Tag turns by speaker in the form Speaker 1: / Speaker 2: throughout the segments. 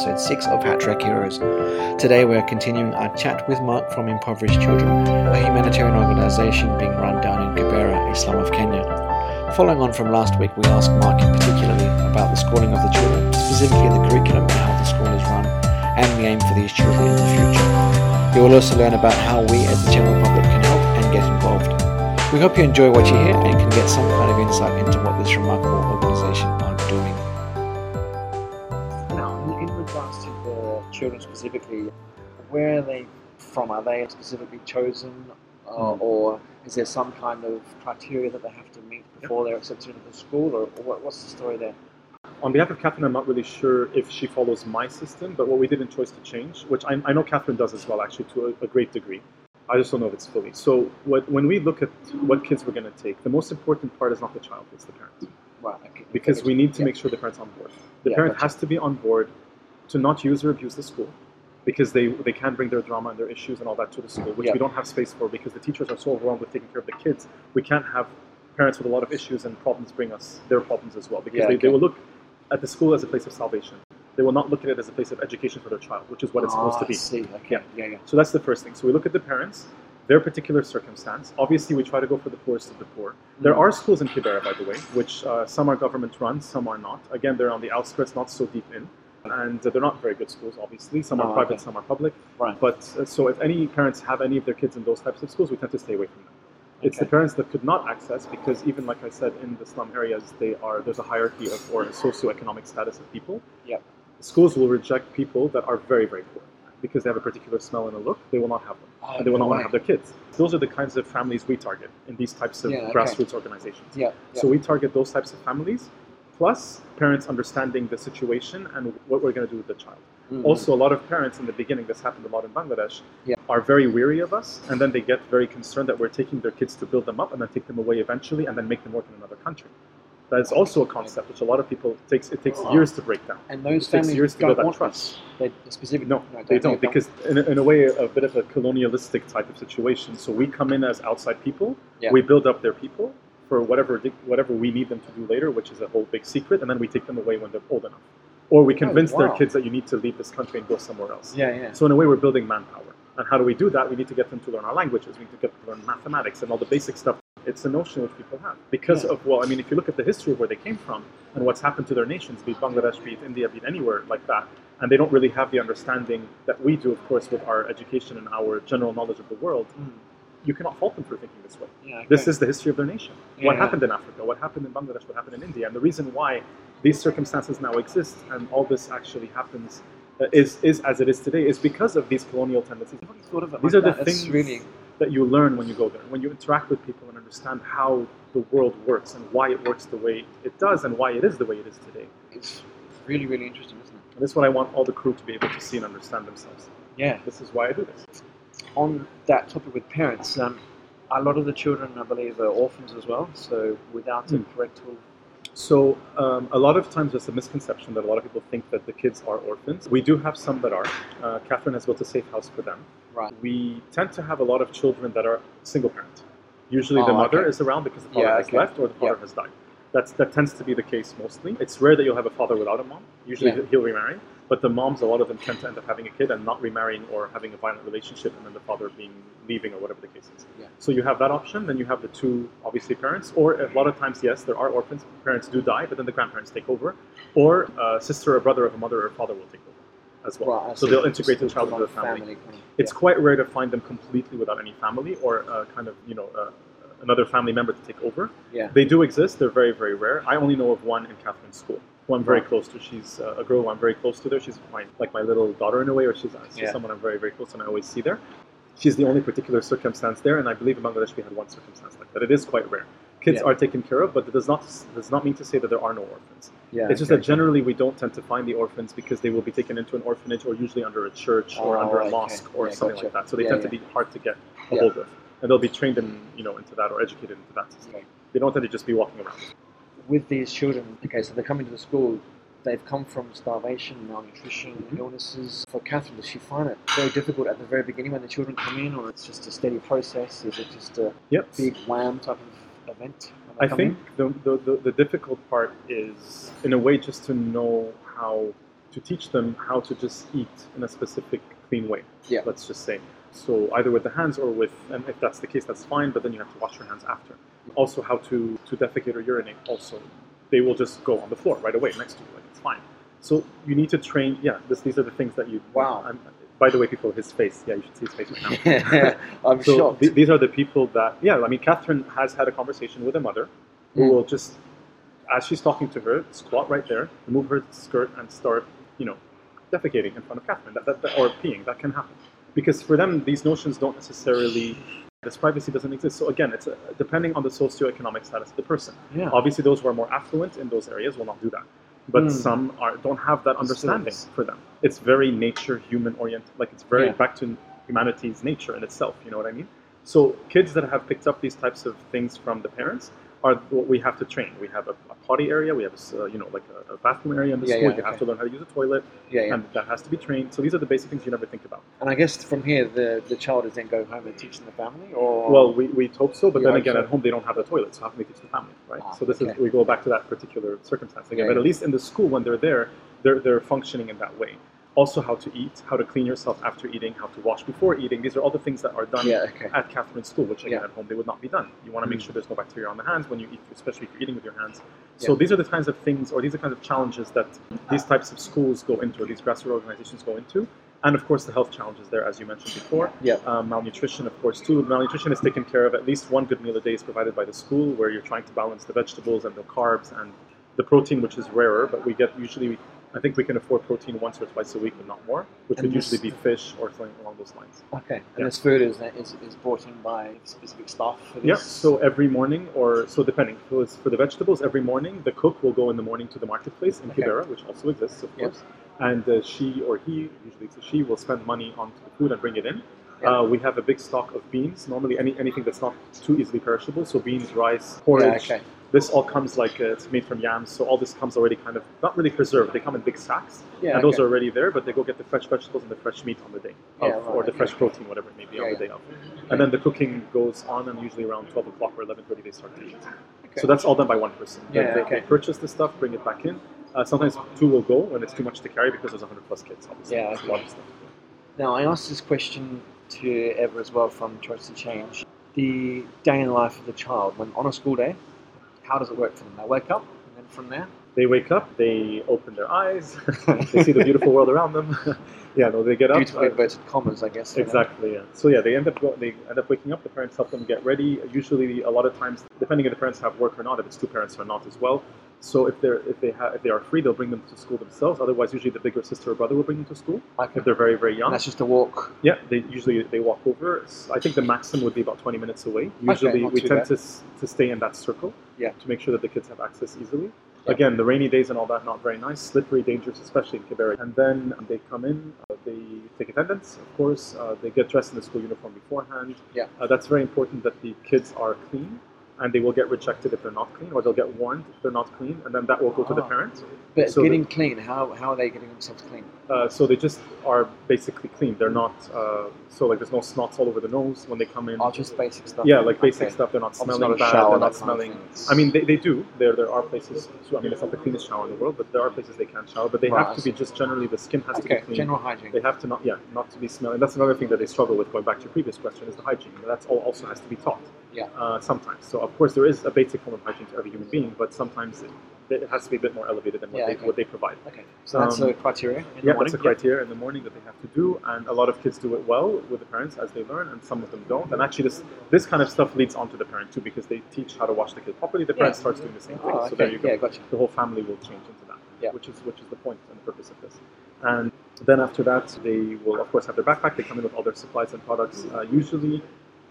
Speaker 1: episode 6 of Hat Track Heroes. Today we're continuing our chat with Mark from Impoverished Children, a humanitarian organisation being run down in Kibera, Islam of Kenya. Following on from last week, we asked Mark particularly about the schooling of the children, specifically the curriculum and how the school is run, and the aim for these children in the future. You will also learn about how we as the general public can help and get involved. We hope you enjoy what you hear and can get some kind of insight into what this remarkable specifically, where are they from? Are they specifically chosen, uh, or is there some kind of criteria that they have to meet before they're accepted into the school, or, or what, what's the story there?
Speaker 2: On behalf of Catherine, I'm not really sure if she follows my system, but what we did in Choice to Change, which I, I know Catherine does as well, actually, to a, a great degree, I just don't know if it's fully. So what, when we look at what kids we're going to take, the most important part is not the child, it's the parent.
Speaker 1: Right, okay.
Speaker 2: Because we need to
Speaker 1: Yeah.
Speaker 2: make sure the parent's on board. The
Speaker 1: Yeah,
Speaker 2: parent
Speaker 1: gotcha.
Speaker 2: has to be on board to not use or abuse the school because they, they can bring their drama and their issues and all that to the school, which
Speaker 1: Yeah.
Speaker 2: we don't have space for because the teachers are so overwhelmed with taking care of the kids. We can't have parents with a lot of issues and problems bring us their problems as well because
Speaker 1: Yeah,
Speaker 2: they,
Speaker 1: okay.
Speaker 2: they will look at the school as a place of salvation. They will not look at it as a place of education for their child, which is what it's supposed
Speaker 1: Ah,
Speaker 2: to be.
Speaker 1: see. Okay.
Speaker 2: Yeah.
Speaker 1: yeah, yeah.
Speaker 2: So that's the first thing. So we look at the parents, their particular circumstance. Obviously, we try to go for the poorest of the poor. There
Speaker 1: Mm.
Speaker 2: are schools in Kibera, by the way, which uh, some are government run, some are not. Again, they're on the outskirts, not so deep in. And they're not very good schools, obviously. Some
Speaker 1: Oh,
Speaker 2: are private,
Speaker 1: okay.
Speaker 2: some are public.
Speaker 1: Right.
Speaker 2: But uh, so if any parents have any of their kids in those types of schools, we tend to stay away from them. It's the parents that could not access because even like I said, in the slum areas, they are there's a hierarchy of or a socioeconomic status of people.
Speaker 1: Yep.
Speaker 2: Schools will reject people that are very very poor because they have a particular smell and a look. They will not have them,
Speaker 1: Oh,
Speaker 2: and they will
Speaker 1: no
Speaker 2: not want to have their kids. Those are the kinds of families we target in these types of
Speaker 1: Yeah, okay.
Speaker 2: grassroots organizations.
Speaker 1: Yeah. yeah.
Speaker 2: So we target those types of families, plus parents understanding the situation and what we're going to do with the child.
Speaker 1: Mhm.
Speaker 2: Also, a lot of parents in the beginning, this happened a lot in Bangladesh,
Speaker 1: Yeah.
Speaker 2: are very weary of us, and then they get very concerned that we're taking their kids to build them up and then take them away eventually, and then make them work in another country. That is also a concept which a lot of people takes. It takes
Speaker 1: Oh.
Speaker 2: years to break down.
Speaker 1: and those
Speaker 2: it takes
Speaker 1: families
Speaker 2: years to
Speaker 1: don't
Speaker 2: build that trust.
Speaker 1: They specifically
Speaker 2: No, they don't because in a, in a way a bit of a colonialistic type of situation. So we come in as outside people,
Speaker 1: Yeah.
Speaker 2: we build up their people for whatever whatever we need them to do later, which is a whole big secret, and then we take them away when they're old enough, or we convince their
Speaker 1: Oh, wow.
Speaker 2: kids that you need to leave this country and go somewhere else.
Speaker 1: Yeah, yeah.
Speaker 2: So in a way, we're building manpower. And how do we do that? We need to get them to learn our languages. We need to get them to learn mathematics and all the basic stuff. It's a notion which people have because
Speaker 1: Yeah.
Speaker 2: of well, I mean, if you look at the history of where they came from and what's happened to their nations, be it Bangladesh, be it India, be it anywhere like that, and they don't really have the understanding that we do, of course, with our education and our general knowledge of the world.
Speaker 1: Mm.
Speaker 2: You cannot fault them for thinking this way.
Speaker 1: Yeah,
Speaker 2: This is the history of their nation.
Speaker 1: Yeah,
Speaker 2: what
Speaker 1: yeah.
Speaker 2: happened in Africa? What happened in Bangladesh? What happened in India? And the reason why these circumstances now exist and all this actually happens uh, is, is as it is today is because of these colonial tendencies.
Speaker 1: Thought of it
Speaker 2: These
Speaker 1: like
Speaker 2: are the
Speaker 1: that.
Speaker 2: Things
Speaker 1: really
Speaker 2: that you learn when you go there, when you interact with people and understand how the world works and why it works the way it does and why it is the way it is today.
Speaker 1: it's really really interesting, isn't it?
Speaker 2: And this is what I want all the crew to be able to see and understand themselves.
Speaker 1: Yeah.
Speaker 2: This is why I do this.
Speaker 1: On that topic with parents, um, a lot of the children, I believe, are orphans as well. So without a
Speaker 2: Hmm.
Speaker 1: parental,
Speaker 2: So um, a lot of times there's a misconception that a lot of people think that the kids are orphans. We do have some that are. Uh, Catherine has built a safe house for them.
Speaker 1: right?
Speaker 2: We tend to have a lot of children that are single parent. Usually the
Speaker 1: Oh,
Speaker 2: mother
Speaker 1: okay.
Speaker 2: is around because the father
Speaker 1: Yeah,
Speaker 2: has
Speaker 1: okay.
Speaker 2: left or the father
Speaker 1: Yeah.
Speaker 2: has died. That's, that tends to be the case mostly. It's rare that you'll have a father without a mom. Usually
Speaker 1: Yeah.
Speaker 2: he'll remarry. But the moms, a lot of them tend to end up having a kid and not remarrying or having a violent relationship and then the father being leaving or whatever the case is.
Speaker 1: Yeah.
Speaker 2: So you have that option. Then you have the two, obviously, parents. Or a lot of times, yes, there are orphans. Parents do die, but then the grandparents take over. Or a sister or brother of a mother or father will take over as well.
Speaker 1: Right,
Speaker 2: so they'll integrate the child into the family.
Speaker 1: kind of-
Speaker 2: It's quite rare to find them completely without any family or uh, kind of, you know, uh, another family member to take over.
Speaker 1: yeah.
Speaker 2: They do exist. They're very, very rare. I only know of one in Catherine's school, who I'm very close to. She's uh, a girl who I'm very close to there. She's my, like my little daughter in a way, or she's, she's
Speaker 1: Yeah.
Speaker 2: someone I'm very, very close to and I always see there. She's the only particular circumstance there, and I believe in Bangladesh we had one circumstance like that. It is quite rare. Kids
Speaker 1: Yeah.
Speaker 2: are taken care of, but it does not does not mean to say that there are no orphans.
Speaker 1: Yeah.
Speaker 2: It's just
Speaker 1: okay.
Speaker 2: that generally we don't tend to find the orphans because they will be taken into an orphanage or usually under a church or
Speaker 1: Oh,
Speaker 2: under a
Speaker 1: okay.
Speaker 2: mosque or
Speaker 1: Yeah,
Speaker 2: something
Speaker 1: gotcha.
Speaker 2: like that. So they tend to be hard to get a hold of, and they'll be trained in you know into that or educated into that system. They don't tend to just be walking around.
Speaker 1: With these children, okay, so they come into the school, they've come from starvation, malnutrition, illnesses. For Catherine, does she find it very difficult at the very beginning when the children come in, or it's just a steady process? Is it just a
Speaker 2: Yep.
Speaker 1: big wham type of event?
Speaker 2: I think the, the, the, the difficult part is, in a way, just to know how to teach them how to just eat in a specific clean way.
Speaker 1: Yeah.
Speaker 2: Let's just say. So either with the hands or with, and if that's the case, that's fine. But then you have to wash your hands after. Also, how to to defecate or urinate. Also, they will just go on the floor right away next to you. Like it's fine. So you need to train. Yeah, this, these are the things that you.
Speaker 1: Wow.
Speaker 2: I'm, by the way, people, his face. Yeah, you should see his face right now.
Speaker 1: I'm
Speaker 2: So
Speaker 1: shocked.
Speaker 2: th- these are the people that, yeah, I mean, Catherine has had a conversation with a mother who
Speaker 1: Mm.
Speaker 2: will just, as she's talking to her, squat right there, remove her skirt, and start, you know, defecating in front of Catherine, that, that, that- or peeing. That can happen. Because for them, these notions don't necessarily, this privacy doesn't exist. So again, it's uh depending on the socioeconomic status of the person.
Speaker 1: yeah.
Speaker 2: Obviously, those who are more affluent in those areas will not do that. But
Speaker 1: Mm.
Speaker 2: some are, don't have that understanding for them. It's very nature, human oriented. Like it's very
Speaker 1: Yeah.
Speaker 2: back to humanity's nature in itself. You know what I mean? So kids that have picked up these types of things from the parents are what we have to train. We have a, a potty area. We have a, uh, you know like a, a bathroom area in the
Speaker 1: Yeah,
Speaker 2: school.
Speaker 1: yeah,
Speaker 2: you have to learn how to use a toilet,
Speaker 1: yeah,
Speaker 2: and that has to be trained. So these are the basic things you never think about.
Speaker 1: And I guess from here, the, the child is then going home and teaching the family, or
Speaker 2: Well, we, we hope so, but then again,
Speaker 1: so.
Speaker 2: at home they don't have the toilet, so how can they teach the family, right?
Speaker 1: Ah,
Speaker 2: so this
Speaker 1: okay.
Speaker 2: is we go back to that particular circumstance again. But at least in the school, when they're there, they're they're functioning in that way. Also, how to eat, how to clean yourself after eating, how to wash before eating. These are all the things that are done
Speaker 1: yeah, okay,
Speaker 2: at Catherine's school, which again
Speaker 1: Yeah.
Speaker 2: at home they would not be done. You want to make
Speaker 1: Mm.
Speaker 2: sure there's no bacteria on the hands when you eat, especially if you're eating with your hands. So
Speaker 1: Yeah.
Speaker 2: these are the kinds of things, or these are kinds of challenges that these types of schools go into, or these grassroots organizations go into, and of course the health challenges there, as you mentioned before.
Speaker 1: yeah,
Speaker 2: Um, malnutrition, of course, too. Malnutrition is taken care of. At least one good meal a day is provided by the school, where you're trying to balance the vegetables and the carbs and the protein, which is rarer. But we get usually, I think we can afford protein once or twice a week, but not more, which
Speaker 1: And
Speaker 2: would usually be fish or something along those lines.
Speaker 1: okay. And
Speaker 2: Yeah.
Speaker 1: this food is, is is brought in by specific staff for this.
Speaker 2: Yeah. So every morning, or so depending. So for the vegetables, every morning the cook will go in the morning to the marketplace in
Speaker 1: Okay.
Speaker 2: Kibera, which also exists, of
Speaker 1: Yeah.
Speaker 2: course. And uh, she or he, usually it's a she, will spend money on the food and bring it in.
Speaker 1: Yeah.
Speaker 2: Uh, we have a big stock of beans. Normally, any anything that's not too easily perishable. So beans, rice, porridge.
Speaker 1: Yeah, okay.
Speaker 2: This all comes like uh, it's made from yams. So all this comes already kind of not really preserved. They come in big sacks,
Speaker 1: Yeah,
Speaker 2: and those are already there. But they go get the fresh vegetables and the fresh meat on the day, of,
Speaker 1: Yeah, right,
Speaker 2: or the
Speaker 1: okay.
Speaker 2: fresh protein, whatever it may be,
Speaker 1: Yeah,
Speaker 2: on the day of. And then the cooking goes on, and usually around 12 o'clock or 11:30 they start to eat.
Speaker 1: Okay.
Speaker 2: So that's all done by one person. They-
Speaker 1: Yeah,
Speaker 2: they,
Speaker 1: okay.
Speaker 2: they purchase the stuff, bring it back in. Uh, sometimes two will go when it's too much to carry because there's 100 plus kids. Obviously,
Speaker 1: Yeah,
Speaker 2: It's a lot of stuff.
Speaker 1: Now, I asked this question to Eva as well from Choice to Change. The day in the life of the child, when on a school day, how does it work for them? They wake up, and then from there,
Speaker 2: They wake up, they open their eyes, they see the beautiful world around them. yeah, no, they get up.
Speaker 1: beautiful
Speaker 2: uh,
Speaker 1: inverted commas, I guess.
Speaker 2: Exactly. Yeah. So yeah, they end up they end up waking up. The parents help them get ready. Usually, a lot of times, depending if the parents have work or not, if it's two parents or not as well. So if they're if they have if they are free, they'll bring them to school themselves. Otherwise, usually the bigger sister or brother will bring them to school
Speaker 1: Okay.
Speaker 2: if they're very very young.
Speaker 1: And that's just a walk.
Speaker 2: Yeah, they usually they walk over. I think the maximum would be about 20 minutes away. Usually,
Speaker 1: not
Speaker 2: we tend
Speaker 1: bad.
Speaker 2: to to stay in that circle.
Speaker 1: Yeah.
Speaker 2: To make sure that the kids have access easily.
Speaker 1: Yeah.
Speaker 2: Again, the rainy days and all that not very nice, slippery, dangerous, especially in Kibera. And then they come in, uh, they take attendance, of course. Uh, they get dressed in the school uniform beforehand.
Speaker 1: Yeah.
Speaker 2: Uh, that's very important that the kids are clean. And they will get rejected if they're not clean, or they'll get warned if they're not clean, and then that will go to the
Speaker 1: Ah.
Speaker 2: parents.
Speaker 1: But
Speaker 2: So
Speaker 1: getting clean, how, how are they getting themselves clean?
Speaker 2: Uh, so they just are basically clean. They're not uh, so like there's no snots all over the nose when they come in.
Speaker 1: Oh, just basic stuff.
Speaker 2: yeah, like basic
Speaker 1: Okay.
Speaker 2: stuff. They're not smelling
Speaker 1: not
Speaker 2: bad.
Speaker 1: shower,
Speaker 2: they're not smelling. I mean, they, they do. There there are places. So, I mean, it's not the cleanest shower in the world, but there are places they can shower. But they
Speaker 1: Right,
Speaker 2: have to be just generally the skin has to be clean.
Speaker 1: general hygiene.
Speaker 2: They have to not yeah not to be smelling. That's another thing that they struggle with. Going back to your previous question is the hygiene. That's all also has to be taught.
Speaker 1: Yeah.
Speaker 2: Uh, sometimes. So of course there is a basic form of hygiene to every human being, but sometimes it, it has to be a bit more elevated than what
Speaker 1: Yeah,
Speaker 2: they
Speaker 1: okay.
Speaker 2: what they provide.
Speaker 1: Okay, so that's
Speaker 2: Um,
Speaker 1: a criteria in
Speaker 2: Yeah,
Speaker 1: the morning.
Speaker 2: that's a criteria in the morning that they have to do, and a lot of kids do it well with the parents as they learn, and some of them don't. And actually, this this kind of stuff leads on to the parent too, because they teach how to wash the kid properly. The parent
Speaker 1: Yeah.
Speaker 2: starts doing the same thing.
Speaker 1: Oh,
Speaker 2: So there you go.
Speaker 1: Yeah, gotcha.
Speaker 2: The whole family will change into that,
Speaker 1: Yeah.
Speaker 2: which is which is the point and the purpose of this. And then after that, they will of course have their backpack. They come in with all their supplies and products. Uh, usually.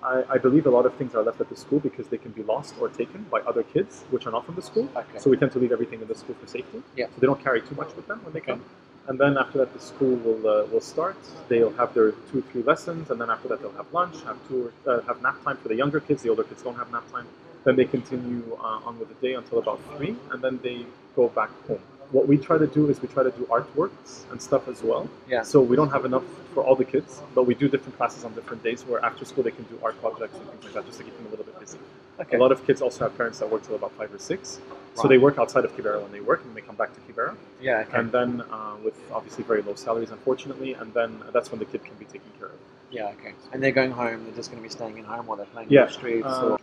Speaker 2: I, I believe a lot of things are left at the school because they can be lost or taken by other kids which are not from the school.
Speaker 1: Okay.
Speaker 2: So we tend to leave everything in the school for safety.
Speaker 1: Yeah.
Speaker 2: So they don't carry too much with them when they
Speaker 1: Okay.
Speaker 2: come. And then after that, the school will uh, will start. They'll have their two three lessons, and then after that, they'll have lunch, have two uh, have nap time for the younger kids. The older kids don't have nap time. Then they continue uh, on with the day until about three, and then they go back home. What we try to do is we try to do artworks and stuff as well.
Speaker 1: Yeah.
Speaker 2: So we don't have enough for all the kids, but we do different classes on different days where after school they can do art projects and things like that, just to keep them a little bit busy.
Speaker 1: Okay.
Speaker 2: A lot of kids also have parents that work till about five or six, so they work outside of Kibera when they work, and they come back to Kibera,
Speaker 1: Yeah. Okay.
Speaker 2: and then uh, with obviously very low salaries, unfortunately, and then that's when the kid can be taken care of.
Speaker 1: yeah. Okay. And they're going home. They're just going to be staying in home while they're playing
Speaker 2: Yeah,
Speaker 1: in the streets.
Speaker 2: uh,
Speaker 1: or,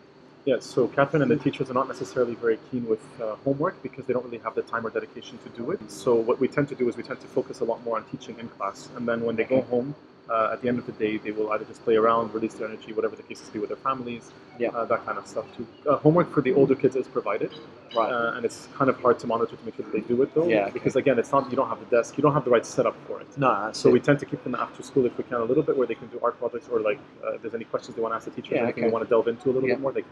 Speaker 2: Yeah, so Catherine and the teachers are not necessarily very keen with uh, homework because they don't really have the time or dedication to do it. So what we tend to do is we tend to focus a lot more on teaching in class, and then when they go home, uh, at the end of the day, they will either just play around, release their energy, whatever the case cases be with their families,
Speaker 1: Yeah.
Speaker 2: uh, that kind of stuff too. Uh, homework for the older kids is provided,
Speaker 1: right.
Speaker 2: uh, and it's kind of hard to monitor to make sure that they do it though,
Speaker 1: Yeah, okay.
Speaker 2: because again, it's not you don't have the desk, you don't have the right setup for it.
Speaker 1: no.
Speaker 2: So
Speaker 1: it.
Speaker 2: we tend to keep them after school if we can a little bit, where they can do art projects or like uh, if there's any questions they want to ask the teachers,
Speaker 1: Yeah,
Speaker 2: anything
Speaker 1: okay.
Speaker 2: they want to delve into a little
Speaker 1: Yeah.
Speaker 2: bit more, they can.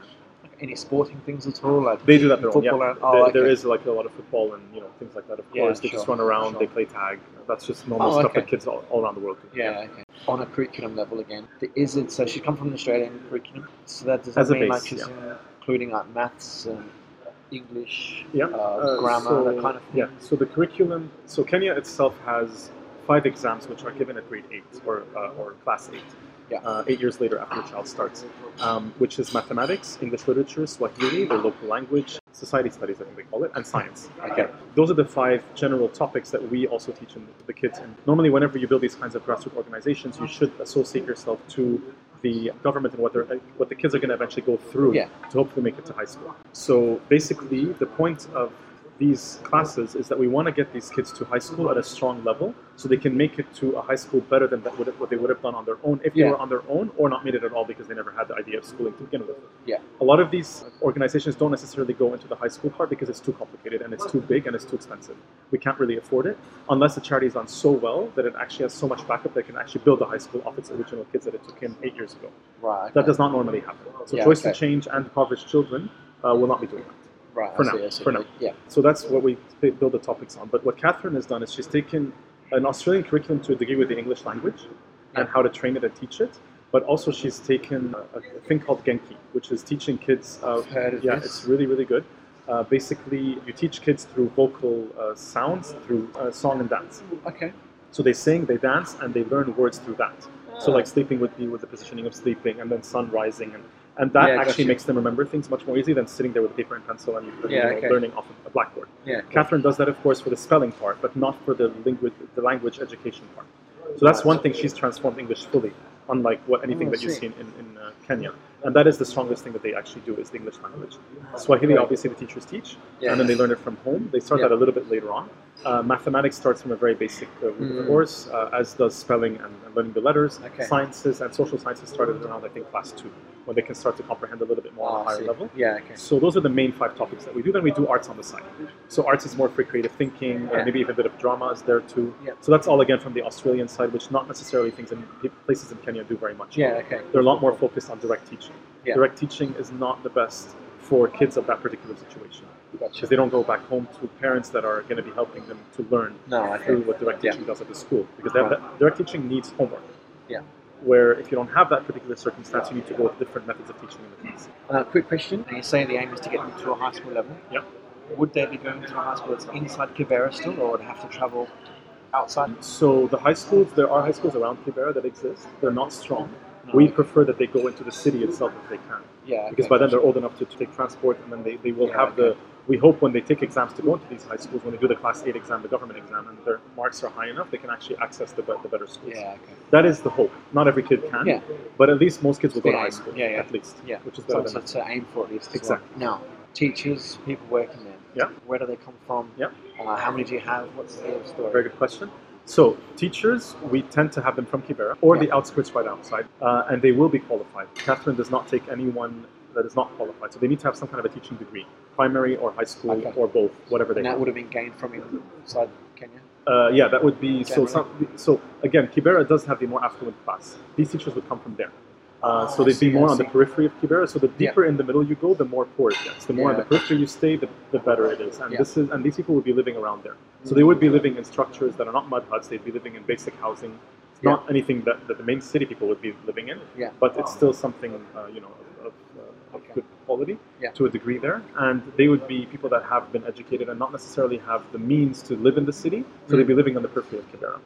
Speaker 1: any sporting things at all? Like
Speaker 2: They do that their own. Yeah.
Speaker 1: and- Oh,
Speaker 2: there
Speaker 1: okay.
Speaker 2: is like a lot of football and you know things like that. Of
Speaker 1: Yeah,
Speaker 2: course, they just run around,
Speaker 1: sure.
Speaker 2: they play tag. That's just normal
Speaker 1: Oh,
Speaker 2: stuff that kids all, all around the world do.
Speaker 1: Yeah. On a curriculum level again, the- is it so? She's come from an Australian curriculum, so that does that
Speaker 2: As
Speaker 1: mean
Speaker 2: base,
Speaker 1: like she's including like maths and English,
Speaker 2: Yeah.
Speaker 1: uh,
Speaker 2: Uh,
Speaker 1: grammar,
Speaker 2: so,
Speaker 1: that kind of thing.
Speaker 2: Yeah. So the curriculum. So Kenya itself has five exams which are given at grade eight or uh, or class eight.
Speaker 1: Yeah.
Speaker 2: Uh, eight years later after the child starts, um, which is mathematics, English literature, Swahili, their local language, society studies, I think they call it, and science.
Speaker 1: Okay.
Speaker 2: Those are the five general topics that we also teach in the kids. And normally, whenever you build these kinds of grassroots organizations, you should associate yourself to the government and what they're what the kids are going to eventually go through
Speaker 1: Yeah.
Speaker 2: to hopefully make it to high school. So basically, the point of these classes is that we want to get these kids to high school at a strong level so they can make it to a high school better than that would have, what they would have done on their own if
Speaker 1: Yeah.
Speaker 2: they were on their own or not made it at all because they never had the idea of schooling to begin with.
Speaker 1: Yeah.
Speaker 2: A lot of these organizations don't necessarily go into the high school part because it's too complicated and it's too big and it's too expensive. We can't really afford it unless the charity is done so well that it actually has so much backup that it can actually build a high school off its original kids that it took him eight years ago.
Speaker 1: Right.
Speaker 2: That
Speaker 1: okay.
Speaker 2: does not normally happen. So
Speaker 1: Yeah,
Speaker 2: Choice to. Change and impoverished children uh, will not be doing that.
Speaker 1: Right.
Speaker 2: for
Speaker 1: I
Speaker 2: now,
Speaker 1: see, see.
Speaker 2: for now.
Speaker 1: Yeah.
Speaker 2: So that's what we build the topics on. But what Catherine has done is she's taken an Australian curriculum to a degree with the English language and how to train it and teach it. But also she's taken a, a thing called Genki, which is teaching kids. Uh,
Speaker 1: I've heard of
Speaker 2: yeah,
Speaker 1: this.
Speaker 2: it's really really good. Uh, basically, you teach kids through vocal uh, sounds, through uh, song and dance.
Speaker 1: Okay.
Speaker 2: So they sing, they dance, and they learn words through that. So like sleeping would be with the positioning of sleeping, and then sun rising, and and that
Speaker 1: Yeah,
Speaker 2: actually makes them remember things much more easily than sitting there with a paper and pencil and you
Speaker 1: Yeah,
Speaker 2: know,
Speaker 1: okay.
Speaker 2: learning off of a blackboard.
Speaker 1: Yeah.
Speaker 2: Catherine does that, of course, for the spelling part, but not for the language, the language education part. So that's one thing she's transformed English fully, unlike what anything
Speaker 1: Oh,
Speaker 2: that you
Speaker 1: sweet.
Speaker 2: see in, in uh, Kenya. And that is the strongest thing that they actually do is the English language. Swahili, obviously, the teachers teach,
Speaker 1: Yeah.
Speaker 2: and then they learn it from home. They start
Speaker 1: Yeah.
Speaker 2: that a little bit later on. Uh, mathematics starts from a very basic uh,
Speaker 1: Mm.
Speaker 2: course, uh, as does spelling and, and learning the letters.
Speaker 1: Okay.
Speaker 2: Sciences and social sciences started around, I think, class two, when they can start to comprehend a little bit more
Speaker 1: Oh,
Speaker 2: on a
Speaker 1: I
Speaker 2: higher
Speaker 1: see.
Speaker 2: level.
Speaker 1: Yeah. Okay.
Speaker 2: So those are the main five topics that we do. Then we do arts on the side. So arts is more for creative thinking,
Speaker 1: Yeah.
Speaker 2: uh, maybe even a bit of drama is there too.
Speaker 1: Yeah.
Speaker 2: So that's all again from the Australian side, which not necessarily things in places in Kenya do very much.
Speaker 1: Yeah. Okay.
Speaker 2: They're a lot more focused on direct teaching.
Speaker 1: Yeah.
Speaker 2: Direct teaching is not the best for kids of that particular situation
Speaker 1: Gotcha.
Speaker 2: because they don't go back home to parents that are going to be helping them to learn
Speaker 1: No.
Speaker 2: Through what direct
Speaker 1: Yeah.
Speaker 2: teaching does at the school because
Speaker 1: Right.
Speaker 2: that, direct teaching needs homework.
Speaker 1: Yeah.
Speaker 2: Where if you don't have that particular circumstance, you need to go with different methods of teaching in the class.
Speaker 1: Uh, quick question. You say the aim is to get them to a high school level.
Speaker 2: Yeah.
Speaker 1: Would they be going to a high school that's inside Kibera still, or would they have to travel outside?
Speaker 2: So the high schools, there are high schools around Kibera that exist. They're not strong. We prefer that they go into the city itself if they can,
Speaker 1: Yeah.
Speaker 2: because
Speaker 1: okay,
Speaker 2: by then they're old enough to, to take transport, and then they, they will
Speaker 1: Yeah,
Speaker 2: have the. We hope when they take exams to go into these high schools, when they do the class eight exam, the government exam, and their marks are high enough, they can actually access the, the better schools.
Speaker 1: Yeah. Okay.
Speaker 2: That is the hope. Not every kid can,
Speaker 1: Yeah.
Speaker 2: but at least most kids will go to high school,
Speaker 1: Yeah, yeah.
Speaker 2: at least,
Speaker 1: Yeah.
Speaker 2: which is better
Speaker 1: it's
Speaker 2: than
Speaker 1: to aim for at least.
Speaker 2: Exactly.
Speaker 1: Well. Now, teachers, people working there.
Speaker 2: Yeah.
Speaker 1: Where do they come from?
Speaker 2: Yeah.
Speaker 1: Uh, how many do you have? What's the story?
Speaker 2: Very good question. So, teachers, we tend to have them from Kibera or the outskirts right outside, uh, and they will be qualified. Catherine does not take anyone that is not qualified, so they need to have some kind of a teaching degree, primary or high school
Speaker 1: Okay.
Speaker 2: or both, whatever they
Speaker 1: And that
Speaker 2: have.
Speaker 1: would have been gained from inside Kenya.
Speaker 2: Uh, yeah, that would be so. Some, so again, Kibera does have the more affluent class. These teachers would come from there. Uh, so they'd
Speaker 1: see,
Speaker 2: be more on the periphery of Kibera. So the
Speaker 1: Yeah.
Speaker 2: deeper in the middle you go, the more poor it gets. The more on the periphery you stay, the, the better it is. And
Speaker 1: Yeah.
Speaker 2: this is and these people would be living around there. So they would be living in structures that are not mud huts. They'd be living in basic housing. It's
Speaker 1: Yeah.
Speaker 2: not anything that, that the main city people would be living in,
Speaker 1: Yeah.
Speaker 2: but it's still something uh, you know of, of, uh, of
Speaker 1: Okay.
Speaker 2: good quality
Speaker 1: Yeah.
Speaker 2: to a degree there. And they would be people that have been educated and not necessarily have the means to live in the city. So
Speaker 1: Mm.
Speaker 2: they'd be living on the periphery of Kibera.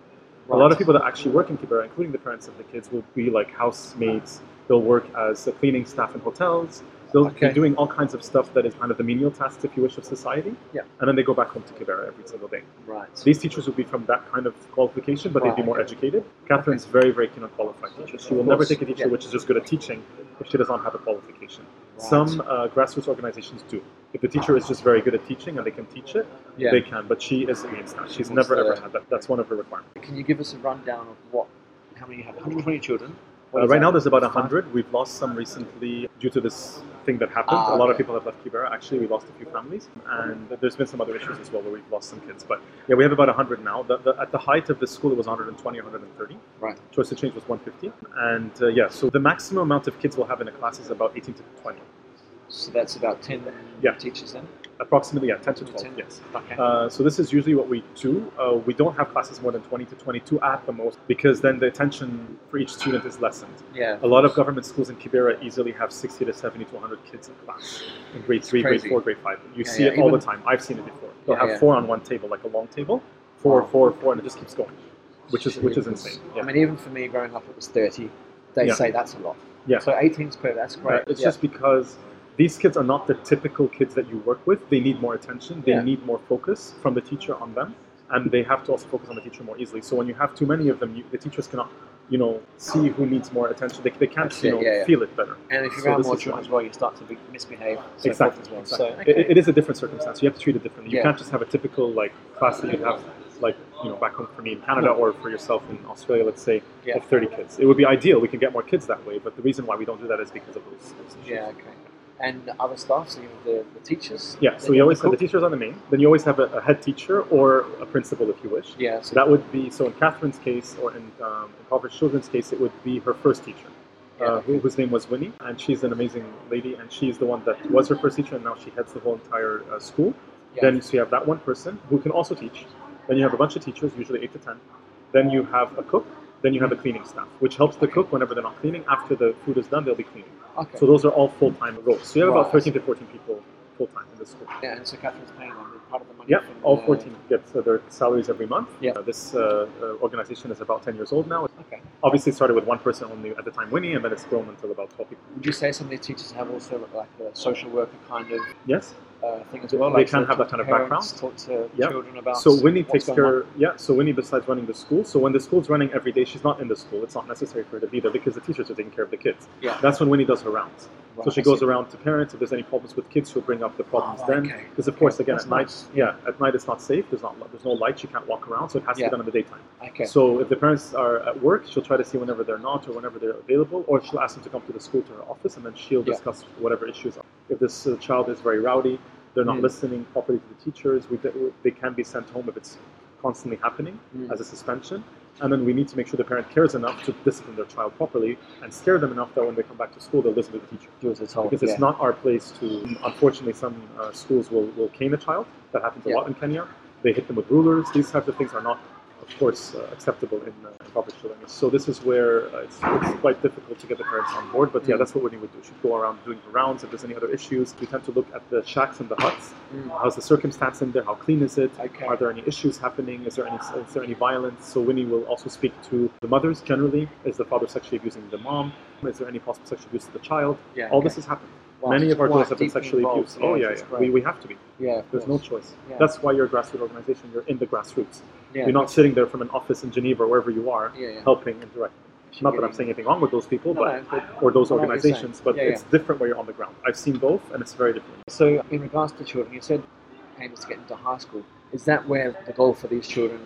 Speaker 2: A lot of people that actually work in Kibera, including the parents of the kids, will be like housemaids. They'll work as cleaning staff in hotels. They'll
Speaker 1: Okay.
Speaker 2: be doing all kinds of stuff that is kind of the menial tasks, if you wish, of society.
Speaker 1: Yeah.
Speaker 2: And then they go back home to Kibera every single day.
Speaker 1: Right.
Speaker 2: These teachers would be from that kind of qualification, but they'd be more
Speaker 1: okay.
Speaker 2: educated. Catherine's very, very keen on qualified teachers. She will never take a teacher
Speaker 1: yeah.
Speaker 2: which is just good at teaching if she does not have a qualification.
Speaker 1: Right.
Speaker 2: Some uh, grassroots organizations do. If the teacher is just very good at teaching and they can teach it,
Speaker 1: Yeah.
Speaker 2: they can. But she is against that. She's
Speaker 1: wants
Speaker 2: never ever had that. That's one of her requirements.
Speaker 1: Can you give us a rundown of what, how many you have? 120 children.
Speaker 2: Uh, right
Speaker 1: that?
Speaker 2: now, there's about
Speaker 1: Five?
Speaker 2: 100. We've lost some recently due to this thing that happened.
Speaker 1: Ah,
Speaker 2: a lot of people have left Kibera. Actually, we lost a few families, and there's been some other issues as well where we've lost some kids. But yeah, we have about 100 now. The, the, at the height of the school, it was 120, 130.
Speaker 1: Right.
Speaker 2: Choice to change was 150, and uh, yeah, so the maximum amount of kids we'll have in a class is about 18 to 20,
Speaker 1: So that's about 10
Speaker 2: Yeah.
Speaker 1: teachers then?
Speaker 2: Approximately. Yeah, 10 to 12.
Speaker 1: 10.
Speaker 2: Yes.
Speaker 1: Okay.
Speaker 2: Uh, so this is usually what we do. Uh, we don't have classes more than 20 to 22 at the most, because then the attention for each student is lessened.
Speaker 1: yeah.
Speaker 2: A lot of government schools in Kibera easily have 60 to 70 to 100 kids in class in grade three, grade four, grade five. You
Speaker 1: Yeah,
Speaker 2: see
Speaker 1: yeah,
Speaker 2: it all
Speaker 1: even-
Speaker 2: the time. I've seen it before. They'll
Speaker 1: Yeah,
Speaker 2: have four on one table, like a long table, four,
Speaker 1: Wow.
Speaker 2: four, four, and it just keeps going, which is which is insane.
Speaker 1: I mean, even for me growing up, it was 30. They say that's a lot.
Speaker 2: Yeah.
Speaker 1: So 18's per, that's
Speaker 2: Uh,
Speaker 1: great.
Speaker 2: it's just because these kids are not the typical kids that you work with. They need more attention. They
Speaker 1: Yeah.
Speaker 2: need more focus from the teacher on them, and they have to also focus on the teacher more easily. So when you have too many of them, you, the teachers cannot, you know, see who needs more attention. They, they can't,
Speaker 1: That's
Speaker 2: you
Speaker 1: it,
Speaker 2: know,
Speaker 1: yeah, yeah.
Speaker 2: feel it better.
Speaker 1: And if you're
Speaker 2: So
Speaker 1: around more children as well, you start to be, misbehave. So
Speaker 2: exactly.
Speaker 1: as well.
Speaker 2: exactly.
Speaker 1: So,
Speaker 2: It- it is a different circumstance. You have to treat it differently. You can't just have a typical like class that you have, like you know, back home for me in Canada or for yourself in Australia. Let's say
Speaker 1: Yeah.
Speaker 2: of 30 kids. It would be ideal. We can get more kids that way, but the reason why we don't do that is because of those, those issues.
Speaker 1: yeah, okay. And other staff, so you have the, the teachers?
Speaker 2: Yeah, so
Speaker 1: you
Speaker 2: always have the teachers on the main. Then you always have a, a head teacher or a principal if you wish.
Speaker 1: Yeah,
Speaker 2: So that would be so in Catherine's case or in, um, in children's case, it would be her first teacher,
Speaker 1: Yeah,
Speaker 2: uh, who, whose name was Winnie, and she's an amazing lady, and she's the one that was her first teacher, and now she heads the whole entire uh, school.
Speaker 1: yeah.
Speaker 2: Then so you have that one person who can also teach. Then you have a bunch of teachers, usually eight to ten. Then you have a cook. Then you have a cleaning staff, which helps the cook whenever they're not cleaning. After the food is done, they'll be cleaning.
Speaker 1: Okay.
Speaker 2: So those are all full-time roles. So you have
Speaker 1: Right.
Speaker 2: about 13 to 14 people full-time in the school.
Speaker 1: yeah, and so Catherine's paying them part of the money.
Speaker 2: Yeah, all
Speaker 1: the-
Speaker 2: 14 get uh, their salaries every month.
Speaker 1: Yeah.
Speaker 2: Uh, this uh, uh, organization is about 10 years old now.
Speaker 1: Okay.
Speaker 2: Obviously, it started with one person only at the time, Winnie, and then it's grown until about 12 people.
Speaker 1: Would you say some of these teachers have also like a social worker kind of
Speaker 2: Yes.
Speaker 1: Uh, thing as well?
Speaker 2: They
Speaker 1: like
Speaker 2: can
Speaker 1: to
Speaker 2: have that kind of
Speaker 1: parents,
Speaker 2: background.
Speaker 1: Talk to
Speaker 2: Yeah.
Speaker 1: children about.
Speaker 2: So Winnie takes care. Yeah. So Winnie, besides running the school, so when the school's running every day, she's not in the school. It's not necessary for her to be there because the teachers are taking care of the kids.
Speaker 1: Yeah.
Speaker 2: That's when Winnie does her rounds. So she goes around to parents. If there's any problems with kids, she'll bring up the problems
Speaker 1: Oh,
Speaker 2: then.
Speaker 1: okay.
Speaker 2: Because of course,
Speaker 1: Okay.
Speaker 2: again,
Speaker 1: That's
Speaker 2: at night,
Speaker 1: nice.
Speaker 2: yeah, at night it's not safe. There's not there's no light. She can't walk around, so it has to
Speaker 1: Yeah.
Speaker 2: be done in the daytime.
Speaker 1: Okay.
Speaker 2: So if the parents are at work, she'll try to see whenever they're not or whenever they're available, or she'll ask them to come to the school to her office, and then she'll
Speaker 1: Yeah.
Speaker 2: discuss whatever issues are. If this uh, child is very rowdy, they're not
Speaker 1: Mm.
Speaker 2: listening properly to the teachers, we, they can be sent home if it's constantly happening
Speaker 1: Mm.
Speaker 2: as a suspension. And then we need to make sure the parent cares enough to discipline their child properly and scare them enough that when they come back to school, they'll listen to the teacher.
Speaker 1: do as it's told.
Speaker 2: Because
Speaker 1: yeah.
Speaker 2: it's not our place to. Unfortunately, some uh, schools will, will cane a child. That happens a
Speaker 1: Yeah.
Speaker 2: lot in Kenya. They hit them with rulers. These types of things are not, of course, uh, acceptable in, uh, public children. So this is where uh, it's, it's quite difficult to get the parents on board. But yeah,
Speaker 1: Mm.
Speaker 2: that's what Winnie would do. She'd go around doing the rounds. If there's any other issues, we tend to look at the shacks and the huts.
Speaker 1: Mm.
Speaker 2: How's the circumstance in there? How clean is it?
Speaker 1: Okay.
Speaker 2: Are there any issues happening? Is there any is there any violence? So Winnie will also speak to the mothers generally. Is the father sexually abusing the mom? Is there any possible sexual abuse to the child?
Speaker 1: Yeah,
Speaker 2: All
Speaker 1: okay.
Speaker 2: this has happened.
Speaker 1: Wow,
Speaker 2: Many of our girls have been sexually abused. oh yeah, yeah. We, we have to be.
Speaker 1: Yeah, of
Speaker 2: There's no choice.
Speaker 1: Yeah.
Speaker 2: That's why you're a grassroots organization. You're in the grassroots.
Speaker 1: Yeah.
Speaker 2: You're not sitting there from an office in Geneva or wherever you are,
Speaker 1: Yeah, yeah.
Speaker 2: helping and directing. Not that I'm saying anything wrong with those people,
Speaker 1: No,
Speaker 2: but or those
Speaker 1: I know what you're
Speaker 2: organizations, but it's different where you're on the ground. I've seen both, and it's very different.
Speaker 1: So, in regards to children, you said aim is to get into high school. Is that where the goal for these children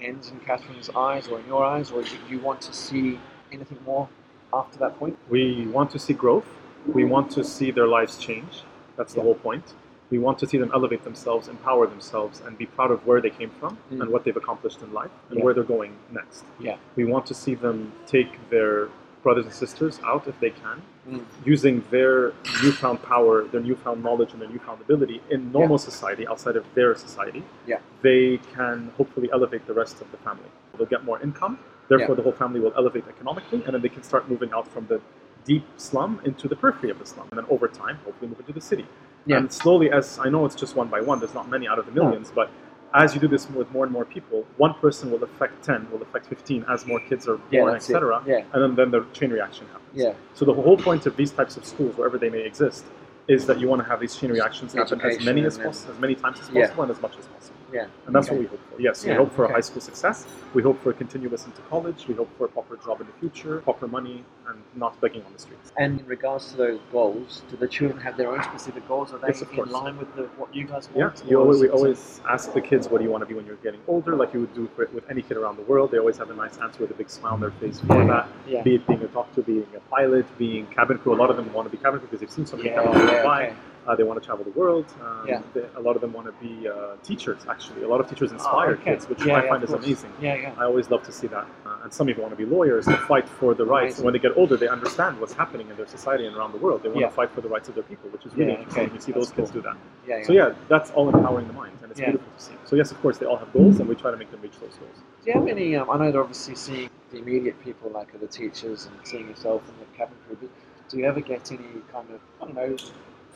Speaker 1: ends in Catherine's eyes or in your eyes, or do you want to see anything more after that point?
Speaker 2: We want to see growth. We want to see their lives change. That's the whole point. We want to see them elevate themselves, empower themselves, and be proud of where they came from
Speaker 1: Mm.
Speaker 2: and what they've accomplished in life and
Speaker 1: Yeah.
Speaker 2: where they're going next.
Speaker 1: Yeah.
Speaker 2: We want to see them take their brothers and sisters out if they can,
Speaker 1: Mm.
Speaker 2: using their newfound power, their newfound knowledge, and their newfound ability in normal society, outside of their society.
Speaker 1: Yeah.
Speaker 2: They can hopefully elevate the rest of the family. They'll get more income. Therefore,
Speaker 1: Yeah.
Speaker 2: the whole family will elevate economically, and then they can start moving out from the deep slum into the periphery of the slum, and then over time, hopefully, move into the city.
Speaker 1: Yeah.
Speaker 2: And slowly, as I know, it's just one by one. There's not many out of the millions, but as you do this with more and more people, one person will affect 10, will affect 15 as more kids are born,
Speaker 1: it.
Speaker 2: etc.
Speaker 1: Yeah.
Speaker 2: And then, then the chain reaction happens.
Speaker 1: Yeah.
Speaker 2: So the whole point of these types of schools, wherever they may exist, is that you want to have these chain reactions happen as many as possible, as many times as
Speaker 1: Yeah.
Speaker 2: possible, and as much as possible.
Speaker 1: Yeah.
Speaker 2: And that's
Speaker 1: Okay.
Speaker 2: what we hope for. Yes,
Speaker 1: Yeah,
Speaker 2: we hope for
Speaker 1: okay.
Speaker 2: a high school success. We hope for continuous into college. We hope for a proper job in the future, proper money, and not begging on the streets.
Speaker 1: And in regards to those goals, do the children have their own specific goals? Are they
Speaker 2: Yes,
Speaker 1: in line with the, what you guys
Speaker 2: Yeah,
Speaker 1: want?
Speaker 2: you
Speaker 1: Or
Speaker 2: always, we always ask the kids, what do you want to be when you're getting older? Like you would do with, with any kid around the world. They always have a nice answer with a big smile on their face for
Speaker 1: Yeah,
Speaker 2: that.
Speaker 1: yeah.
Speaker 2: Be it being a doctor, being a pilot, being cabin crew. A lot of them want to be cabin crew because they've seen so many
Speaker 1: Yeah,
Speaker 2: cabin crew
Speaker 1: yeah, okay.
Speaker 2: Uh, they want to travel the world. Um,
Speaker 1: Yeah.
Speaker 2: they, a lot of them want to be uh, teachers, actually. A lot of teachers inspire
Speaker 1: Oh, okay.
Speaker 2: kids, which
Speaker 1: Yeah,
Speaker 2: I
Speaker 1: yeah,
Speaker 2: find is
Speaker 1: course.
Speaker 2: amazing.
Speaker 1: Yeah, yeah.
Speaker 2: I always love to see that. Uh, and some even want to be lawyers to fight for the rights.
Speaker 1: Amazing.
Speaker 2: And when they get older, they understand what's happening in their society and around the world. They want
Speaker 1: Yeah.
Speaker 2: to fight for the rights of their people, which is really interesting.
Speaker 1: okay.
Speaker 2: You see
Speaker 1: That's
Speaker 2: those kids do that.
Speaker 1: Yeah, yeah.
Speaker 2: So yeah, that's all empowering the mind, and it's beautiful to see. So yes, of course, they all have goals, and we try to make them reach those goals.
Speaker 1: Do you have any? Um, I know they're obviously seeing the immediate people, like the teachers, and seeing yourself in the cabin crew. But do you ever get any kind of I don't know,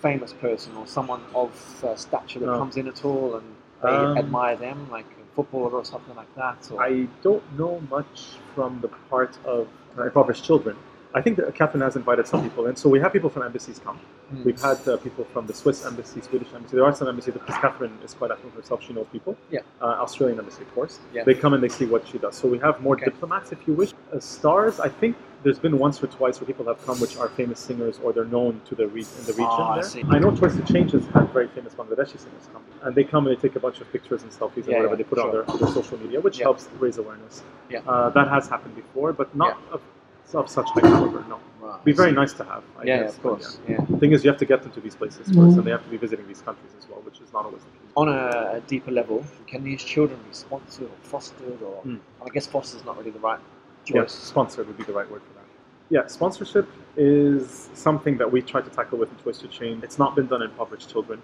Speaker 1: famous person or someone of uh, stature that
Speaker 2: No.
Speaker 1: comes in at all, and they
Speaker 2: Um,
Speaker 1: admire them, like a footballer or something like that? Or,
Speaker 2: I don't know much from the part of impoverished children. I think that Catherine has invited some people in, so we have people from embassies come.
Speaker 1: Hmm.
Speaker 2: We've had uh, people from the Swiss embassy, Swedish embassy. There are some embassies because Catherine is quite affluent herself; she knows people.
Speaker 1: Yeah.
Speaker 2: Uh, Australian embassy, of course.
Speaker 1: Yeah.
Speaker 2: They come and they see what she does. So we have more
Speaker 1: Okay.
Speaker 2: diplomats, if you wish. Uh, stars, I think there's been once or twice where people have come, which are famous singers or they're known to the re- in the region.
Speaker 1: Ah, I see.
Speaker 2: I know Choice to Change has had very famous Bangladeshi singers come, and they come and they take a bunch of pictures and selfies and
Speaker 1: Yeah,
Speaker 2: whatever
Speaker 1: yeah,
Speaker 2: they put on their, their social media, which
Speaker 1: Yeah.
Speaker 2: helps raise awareness.
Speaker 1: Yeah.
Speaker 2: Uh, that has happened before, but not of, of such height, however. No,
Speaker 1: Right,
Speaker 2: be very nice to have. I
Speaker 1: Yeah, yeah,
Speaker 2: guess,
Speaker 1: of course.
Speaker 2: yeah.
Speaker 1: Yeah.
Speaker 2: The thing is, you have to get them to these places first, and they have to be visiting these countries as well, which is not always the case.
Speaker 1: On a, a deeper level, can these children be sponsored or fostered, or
Speaker 2: Hmm.
Speaker 1: I guess fostered is not really the right
Speaker 2: Yes,
Speaker 1: choice.
Speaker 2: sponsored would be the right word for that. Yeah, sponsorship is something that we try to tackle with in Choice to Change. It's not been done in impoverished children.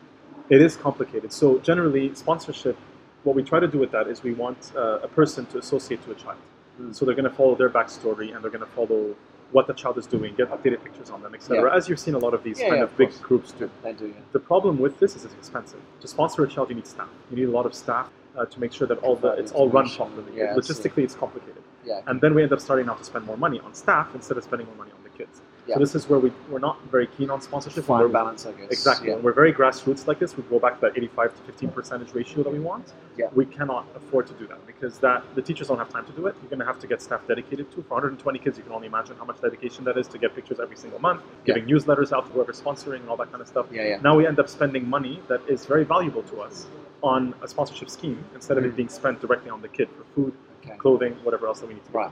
Speaker 2: It is complicated. So generally, sponsorship, what we try to do with that is we want uh, a person to associate to a child.
Speaker 1: Mm.
Speaker 2: So they're going to follow their backstory and they're going to follow what the child is doing, get updated pictures on them, etc.
Speaker 1: Yeah.
Speaker 2: As you've seen a lot of these
Speaker 1: Yeah,
Speaker 2: kind
Speaker 1: yeah,
Speaker 2: of,
Speaker 1: of
Speaker 2: big groups do.
Speaker 1: They do. Yeah.
Speaker 2: The problem with this is it's expensive. To sponsor a child, you need staff. You need a lot of staff uh, to make sure that all the it's all run properly.
Speaker 1: Yeah, I see.
Speaker 2: Logistically, it's complicated.
Speaker 1: Yeah.
Speaker 2: And then we end up starting out to spend more money on staff instead of spending more money on the kids.
Speaker 1: Yeah.
Speaker 2: So this is where we, we're not very keen on sponsorship.
Speaker 1: Fine
Speaker 2: We're-
Speaker 1: balance, I guess.
Speaker 2: Exactly.
Speaker 1: Yeah.
Speaker 2: When we're very grassroots like this, we go back to that 85 to 15 percentage ratio that we want.
Speaker 1: Yeah.
Speaker 2: We cannot afford to do that because that the teachers don't have time to do it. You're going to have to get staff dedicated to. For 120 kids, you can only imagine how much dedication that is to get pictures every single month,
Speaker 1: Yeah.
Speaker 2: giving newsletters out to whoever's sponsoring and all that kind of stuff.
Speaker 1: Yeah, yeah.
Speaker 2: Now we end up spending money that is very valuable to us on a sponsorship scheme instead of
Speaker 1: Mm.
Speaker 2: it being spent directly on the kid for food,
Speaker 1: Okay.
Speaker 2: clothing, whatever else that we need to do.
Speaker 1: Right.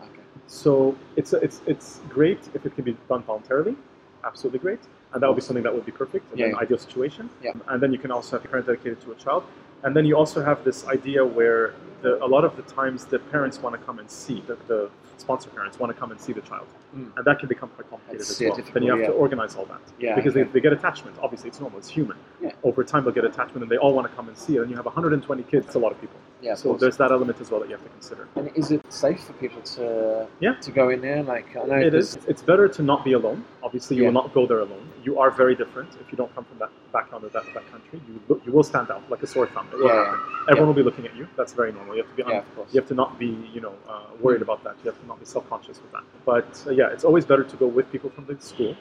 Speaker 2: So it's it's it's great if it can be done voluntarily, absolutely great, and that would be something that would be perfect in
Speaker 1: Yeah,
Speaker 2: an
Speaker 1: yeah.
Speaker 2: ideal situation.
Speaker 1: Yeah.
Speaker 2: And then you can also have a parent dedicated to a child, and then you also have this idea where the, a lot of the times the parents want to come and see the, the sponsor parents want to come and see the child,
Speaker 1: Mm.
Speaker 2: and that can become quite complicated
Speaker 1: That's,
Speaker 2: as well. Then you have
Speaker 1: difficult,
Speaker 2: to organize all that
Speaker 1: Yeah,
Speaker 2: because
Speaker 1: okay.
Speaker 2: they, they get attachment. Obviously, it's normal. It's human.
Speaker 1: Yeah.
Speaker 2: Over time, they'll get attachment, and they all want to come and see it. And you have 120 kids. It's a lot of people.
Speaker 1: Yeah.
Speaker 2: so there's that element as well that you have to consider.
Speaker 1: And is it safe for people to
Speaker 2: Yeah.
Speaker 1: to go in there? Like I know
Speaker 2: It is. It's better to not be alone. Obviously, you
Speaker 1: Yeah.
Speaker 2: will not go there alone. You are very different if you don't come from that background or that, that country. You look, you will stand out like a sore thumb.
Speaker 1: Yeah, yeah.
Speaker 2: happen. Everyone will be looking at you. That's very normal. You have to be. un-
Speaker 1: Yeah, of course.
Speaker 2: You have to not be, you know, uh, worried about that. You have to not be self-conscious with that. But uh, yeah, it's always better to go with people from the school.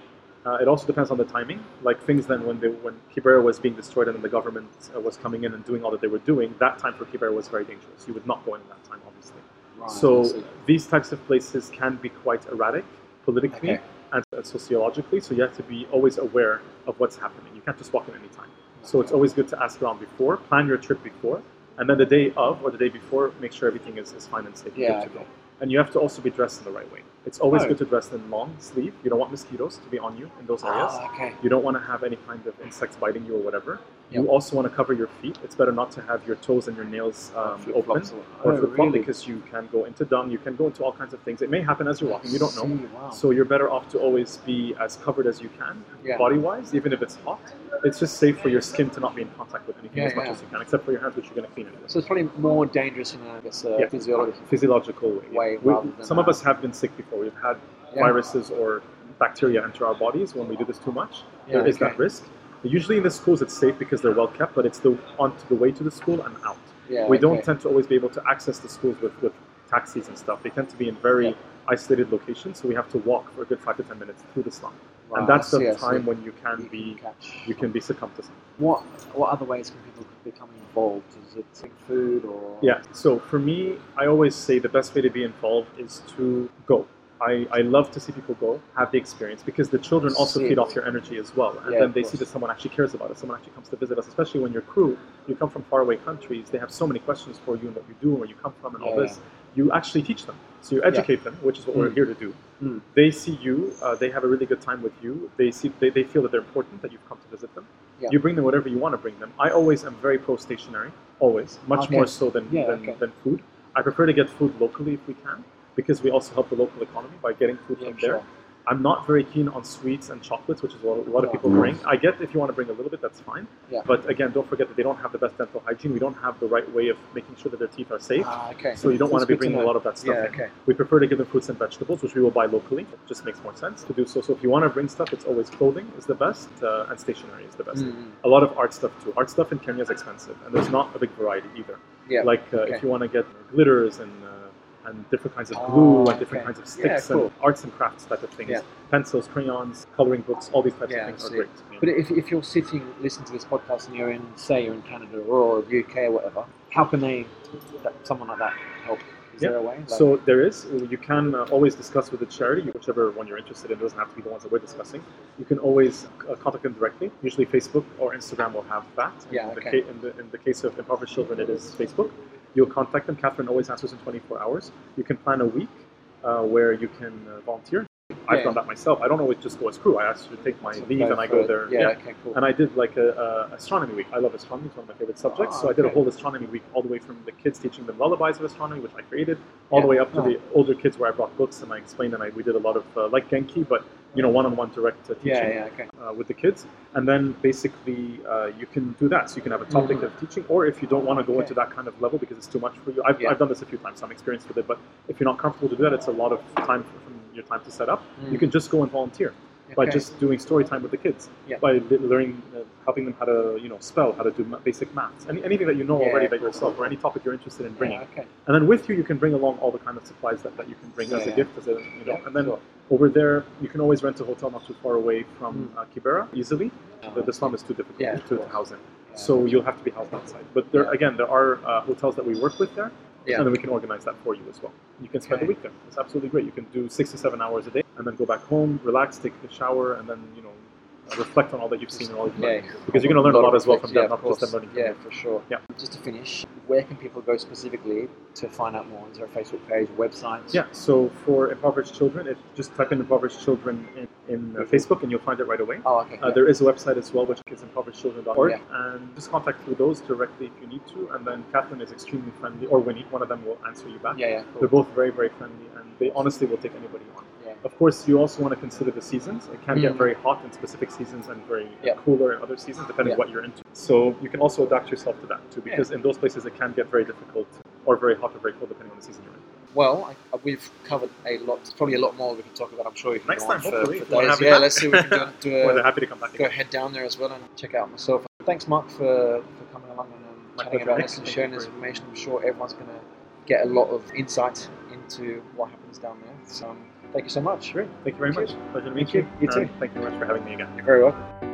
Speaker 2: Uh, it also depends on the timing. Like things then when they, when Kibera was being destroyed and then the government uh, was coming in and doing all that they were doing, that time for Kibera was very dangerous. You would not go in that time, obviously.
Speaker 1: Right,
Speaker 2: So these types of places can be quite erratic politically
Speaker 1: Okay.
Speaker 2: and sociologically. So you have to be always aware of what's happening. You can't just walk in any time. So it's always good to ask around before, plan your trip before, and then the day of or the day before, make sure everything is, is fine and safe.
Speaker 1: Yeah,
Speaker 2: good to
Speaker 1: okay.
Speaker 2: And you have to also be dressed in the right way. It's always
Speaker 1: Oh.
Speaker 2: good to dress in long sleeve. You don't want mosquitoes to be on you in those areas.
Speaker 1: Ah, okay.
Speaker 2: You don't want to have any kind of insects biting you or whatever.
Speaker 1: Yep.
Speaker 2: You also want to cover your feet. It's better not to have your toes and your nails um, open or flip flop
Speaker 1: really?
Speaker 2: because you can go into dung, you can go into all kinds of things. It may happen as you're walking, you don't know.
Speaker 1: See, Wow.
Speaker 2: So you're better off to always be as covered as you can,
Speaker 1: Yeah.
Speaker 2: body wise, even if it's hot. It's just safe for your skin to not be in contact with anything
Speaker 1: Yeah,
Speaker 2: as much
Speaker 1: yeah.
Speaker 2: as you can, except for your hands, which you're going to clean anyway.
Speaker 1: So it's probably more dangerous in a, I guess, uh, physiology.
Speaker 2: Physiological way.
Speaker 1: Way
Speaker 2: We- some of us have been sick before. We've had viruses or bacteria enter our bodies when we do this too much. There is
Speaker 1: okay.
Speaker 2: that risk. Usually in the schools it's safe because they're well kept, but it's the onto the way to the school and out.
Speaker 1: Yeah,
Speaker 2: we don't tend to always be able to access the schools with, with taxis and stuff. They tend to be in very
Speaker 1: Yeah.
Speaker 2: isolated locations, so we have to walk for a good five to ten minutes through the slum.
Speaker 1: Right,
Speaker 2: and that's the time when you can
Speaker 1: You
Speaker 2: be
Speaker 1: catch.
Speaker 2: you can be succumbed to something.
Speaker 1: What what other ways can people become involved? Is it food or
Speaker 2: Yeah. So for me, I always say the best way to be involved is to go. I, I love to see people go, have the experience, because the children also feed off your energy as well. And
Speaker 1: Yeah,
Speaker 2: then they see that someone actually cares about us, Someone actually comes to visit us, especially when you're crew. You come from faraway countries. They have so many questions for you and what you do and where you come from and all
Speaker 1: Yeah,
Speaker 2: this. You actually teach them. So you educate them, which is what we're
Speaker 1: Mm.
Speaker 2: here to do.
Speaker 1: Mm.
Speaker 2: They see you. Uh, they have a really good time with you. They see. They, they feel that they're important. That you've come to visit them.
Speaker 1: Yeah.
Speaker 2: You bring them whatever you want to bring them. I always am very pro stationary. Always, much
Speaker 1: Okay.
Speaker 2: more so than
Speaker 1: Yeah,
Speaker 2: than,
Speaker 1: okay.
Speaker 2: than food. I prefer to get food locally if we can, because we also help the local economy by getting food
Speaker 1: Yeah,
Speaker 2: from
Speaker 1: sure.
Speaker 2: there. I'm not very keen on sweets and chocolates, which is what a lot of people bring. I get if you want to bring a little bit, that's fine.
Speaker 1: Yeah.
Speaker 2: But again, don't forget that they don't have the best dental hygiene. We don't have the right way of making sure that their teeth are safe.
Speaker 1: Ah, okay.
Speaker 2: So you don't want to be bringing
Speaker 1: know.
Speaker 2: a lot of that stuff
Speaker 1: Yeah,
Speaker 2: in.
Speaker 1: okay.
Speaker 2: We prefer to give them fruits and vegetables, which we will buy locally. It just makes more sense to do so. So if you want to bring stuff, it's always clothing is the best, uh, and stationery is the best.
Speaker 1: Mm,
Speaker 2: A lot of art stuff too. Art stuff in Kenya is expensive, and there's not a big variety either.
Speaker 1: yeah.
Speaker 2: Like uh,
Speaker 1: okay.
Speaker 2: if you want to get glitters and uh, and different kinds of
Speaker 1: Oh,
Speaker 2: glue and different
Speaker 1: okay.
Speaker 2: kinds of
Speaker 1: Yeah,
Speaker 2: sticks
Speaker 1: cool.
Speaker 2: and arts and crafts type of things.
Speaker 1: Yeah.
Speaker 2: Pencils, crayons, coloring books, all these types
Speaker 1: Yeah,
Speaker 2: of things are great.
Speaker 1: But if, if you're sitting, listening to this podcast, and you're in, say, you're in Canada or UK or whatever, how can they, that, someone like that, help? Is
Speaker 2: Yeah.
Speaker 1: there a way? Like-
Speaker 2: So there is. You can uh, always discuss with the charity, whichever one you're interested in. It doesn't have to be the ones that we're discussing. You can always uh, contact them directly. Usually, Facebook or Instagram will have that. In
Speaker 1: Yeah,
Speaker 2: The ca- in, the, in the case of impoverished children, it is Facebook. You'll contact them. Catherine always answers in 24 hours. You can plan a week uh, where you can uh, volunteer. I've
Speaker 1: Yeah.
Speaker 2: done that myself. I don't always just go as crew. I actually take my leave and I go there.
Speaker 1: Yeah, okay, cool.
Speaker 2: And I did like a, a astronomy week. I love astronomy; it's one of my favorite subjects.
Speaker 1: Ah,
Speaker 2: so I did a whole astronomy week, all the way from the kids teaching them lullabies of astronomy, which I created, all the way up to
Speaker 1: Oh.
Speaker 2: the older kids where I brought books and I explained and I we did a lot of uh, like Genki, but you know one-on-one direct teaching
Speaker 1: yeah, yeah, okay.
Speaker 2: uh, with the kids. And then basically uh, you can do that. So you can have a topic
Speaker 1: Mhm.
Speaker 2: of teaching, or if you don't want to go
Speaker 1: Okay.
Speaker 2: into that kind of level because it's too much for you. I've,
Speaker 1: Yeah.
Speaker 2: I've done this a few times. So I'm experienced with it, but if you're not comfortable to do that, it's a lot of time from your time to set up. You
Speaker 1: Mm.
Speaker 2: can just go and volunteer by
Speaker 1: Okay.
Speaker 2: just doing story time with the kids,
Speaker 1: Yeah.
Speaker 2: by learning, uh, helping them how to, you know, spell, how to do ma- basic maths, Any, anything that you know
Speaker 1: Yeah,
Speaker 2: already about yourself, or any topic you're interested in bringing.
Speaker 1: Yeah, okay.
Speaker 2: And then with you, you can bring along all the kind of supplies that, that you can bring as a gift, as a, you know. And then
Speaker 1: sure.
Speaker 2: Over there, you can always rent a hotel not too far away from
Speaker 1: Mm.
Speaker 2: uh, Kibera easily.
Speaker 1: Oh,
Speaker 2: the, the slum is too difficult
Speaker 1: Yeah,
Speaker 2: to, to house in,
Speaker 1: Yeah.
Speaker 2: so you'll have to be housed outside. But there,
Speaker 1: Yeah.
Speaker 2: again, there are uh, hotels that we work with there, and then we can organize that for you as well. You can spend
Speaker 1: Okay.
Speaker 2: the week there. It's absolutely great. You can do six to seven hours a day, and then go back home, relax, take a shower, and then you know reflect on all that you've seen and all you've learned.
Speaker 1: Yeah,
Speaker 2: Because you're going to learn a lot as well from
Speaker 1: yeah,
Speaker 2: them,
Speaker 1: of
Speaker 2: not just them learning
Speaker 1: Yeah, for sure.
Speaker 2: Yeah.
Speaker 1: Just to finish, where can people go specifically to find out more? Is there a Facebook page, website?
Speaker 2: Yeah, so for impoverished children, if just type in impoverished children in, in uh, Facebook and you'll find it right away.
Speaker 1: Oh, okay.
Speaker 2: Uh,
Speaker 1: yeah.
Speaker 2: there is a website as well, which is impoverishedchildren.org,
Speaker 1: Yeah.
Speaker 2: and just contact through those directly if you need to. And then Catherine is extremely friendly, or Winnie, one of them will answer you back.
Speaker 1: yeah, yeah,
Speaker 2: They're both very, very friendly, and they honestly will take anybody on.
Speaker 1: Yeah.
Speaker 2: Of course, you also want to consider the seasons. It can get
Speaker 1: Mhm.
Speaker 2: very hot in specific seasons and very
Speaker 1: Yeah.
Speaker 2: cooler in other seasons, depending
Speaker 1: Yeah.
Speaker 2: what you're into. So you can also adapt yourself to that too, because in those places it can get very difficult or very hot or very cold, depending on the season you're in.
Speaker 1: Well, I, I- we've covered a lot. There's probably a lot more we can talk about. I'm sure you can
Speaker 2: Next
Speaker 1: go on
Speaker 2: time,
Speaker 1: for,
Speaker 2: hopefully,
Speaker 1: for
Speaker 2: if
Speaker 1: days. Yeah,
Speaker 2: back.
Speaker 1: let's see if we can do, a,
Speaker 2: they're happy to come back
Speaker 1: go
Speaker 2: again.
Speaker 1: head down there as well and check out myself. Thanks, Mark, for, for coming along and um, chatting about this and
Speaker 2: Thank
Speaker 1: sharing this information. I'm sure everyone's going to get a lot of insight into what happens down there. So, um, thank you so much.
Speaker 2: Great. Thank you very
Speaker 1: Thank
Speaker 2: much. Pleasure to meet
Speaker 1: Thank you.
Speaker 2: you.
Speaker 1: You uh, too.
Speaker 2: And Thank you very much for having me again.
Speaker 1: You're very welcome.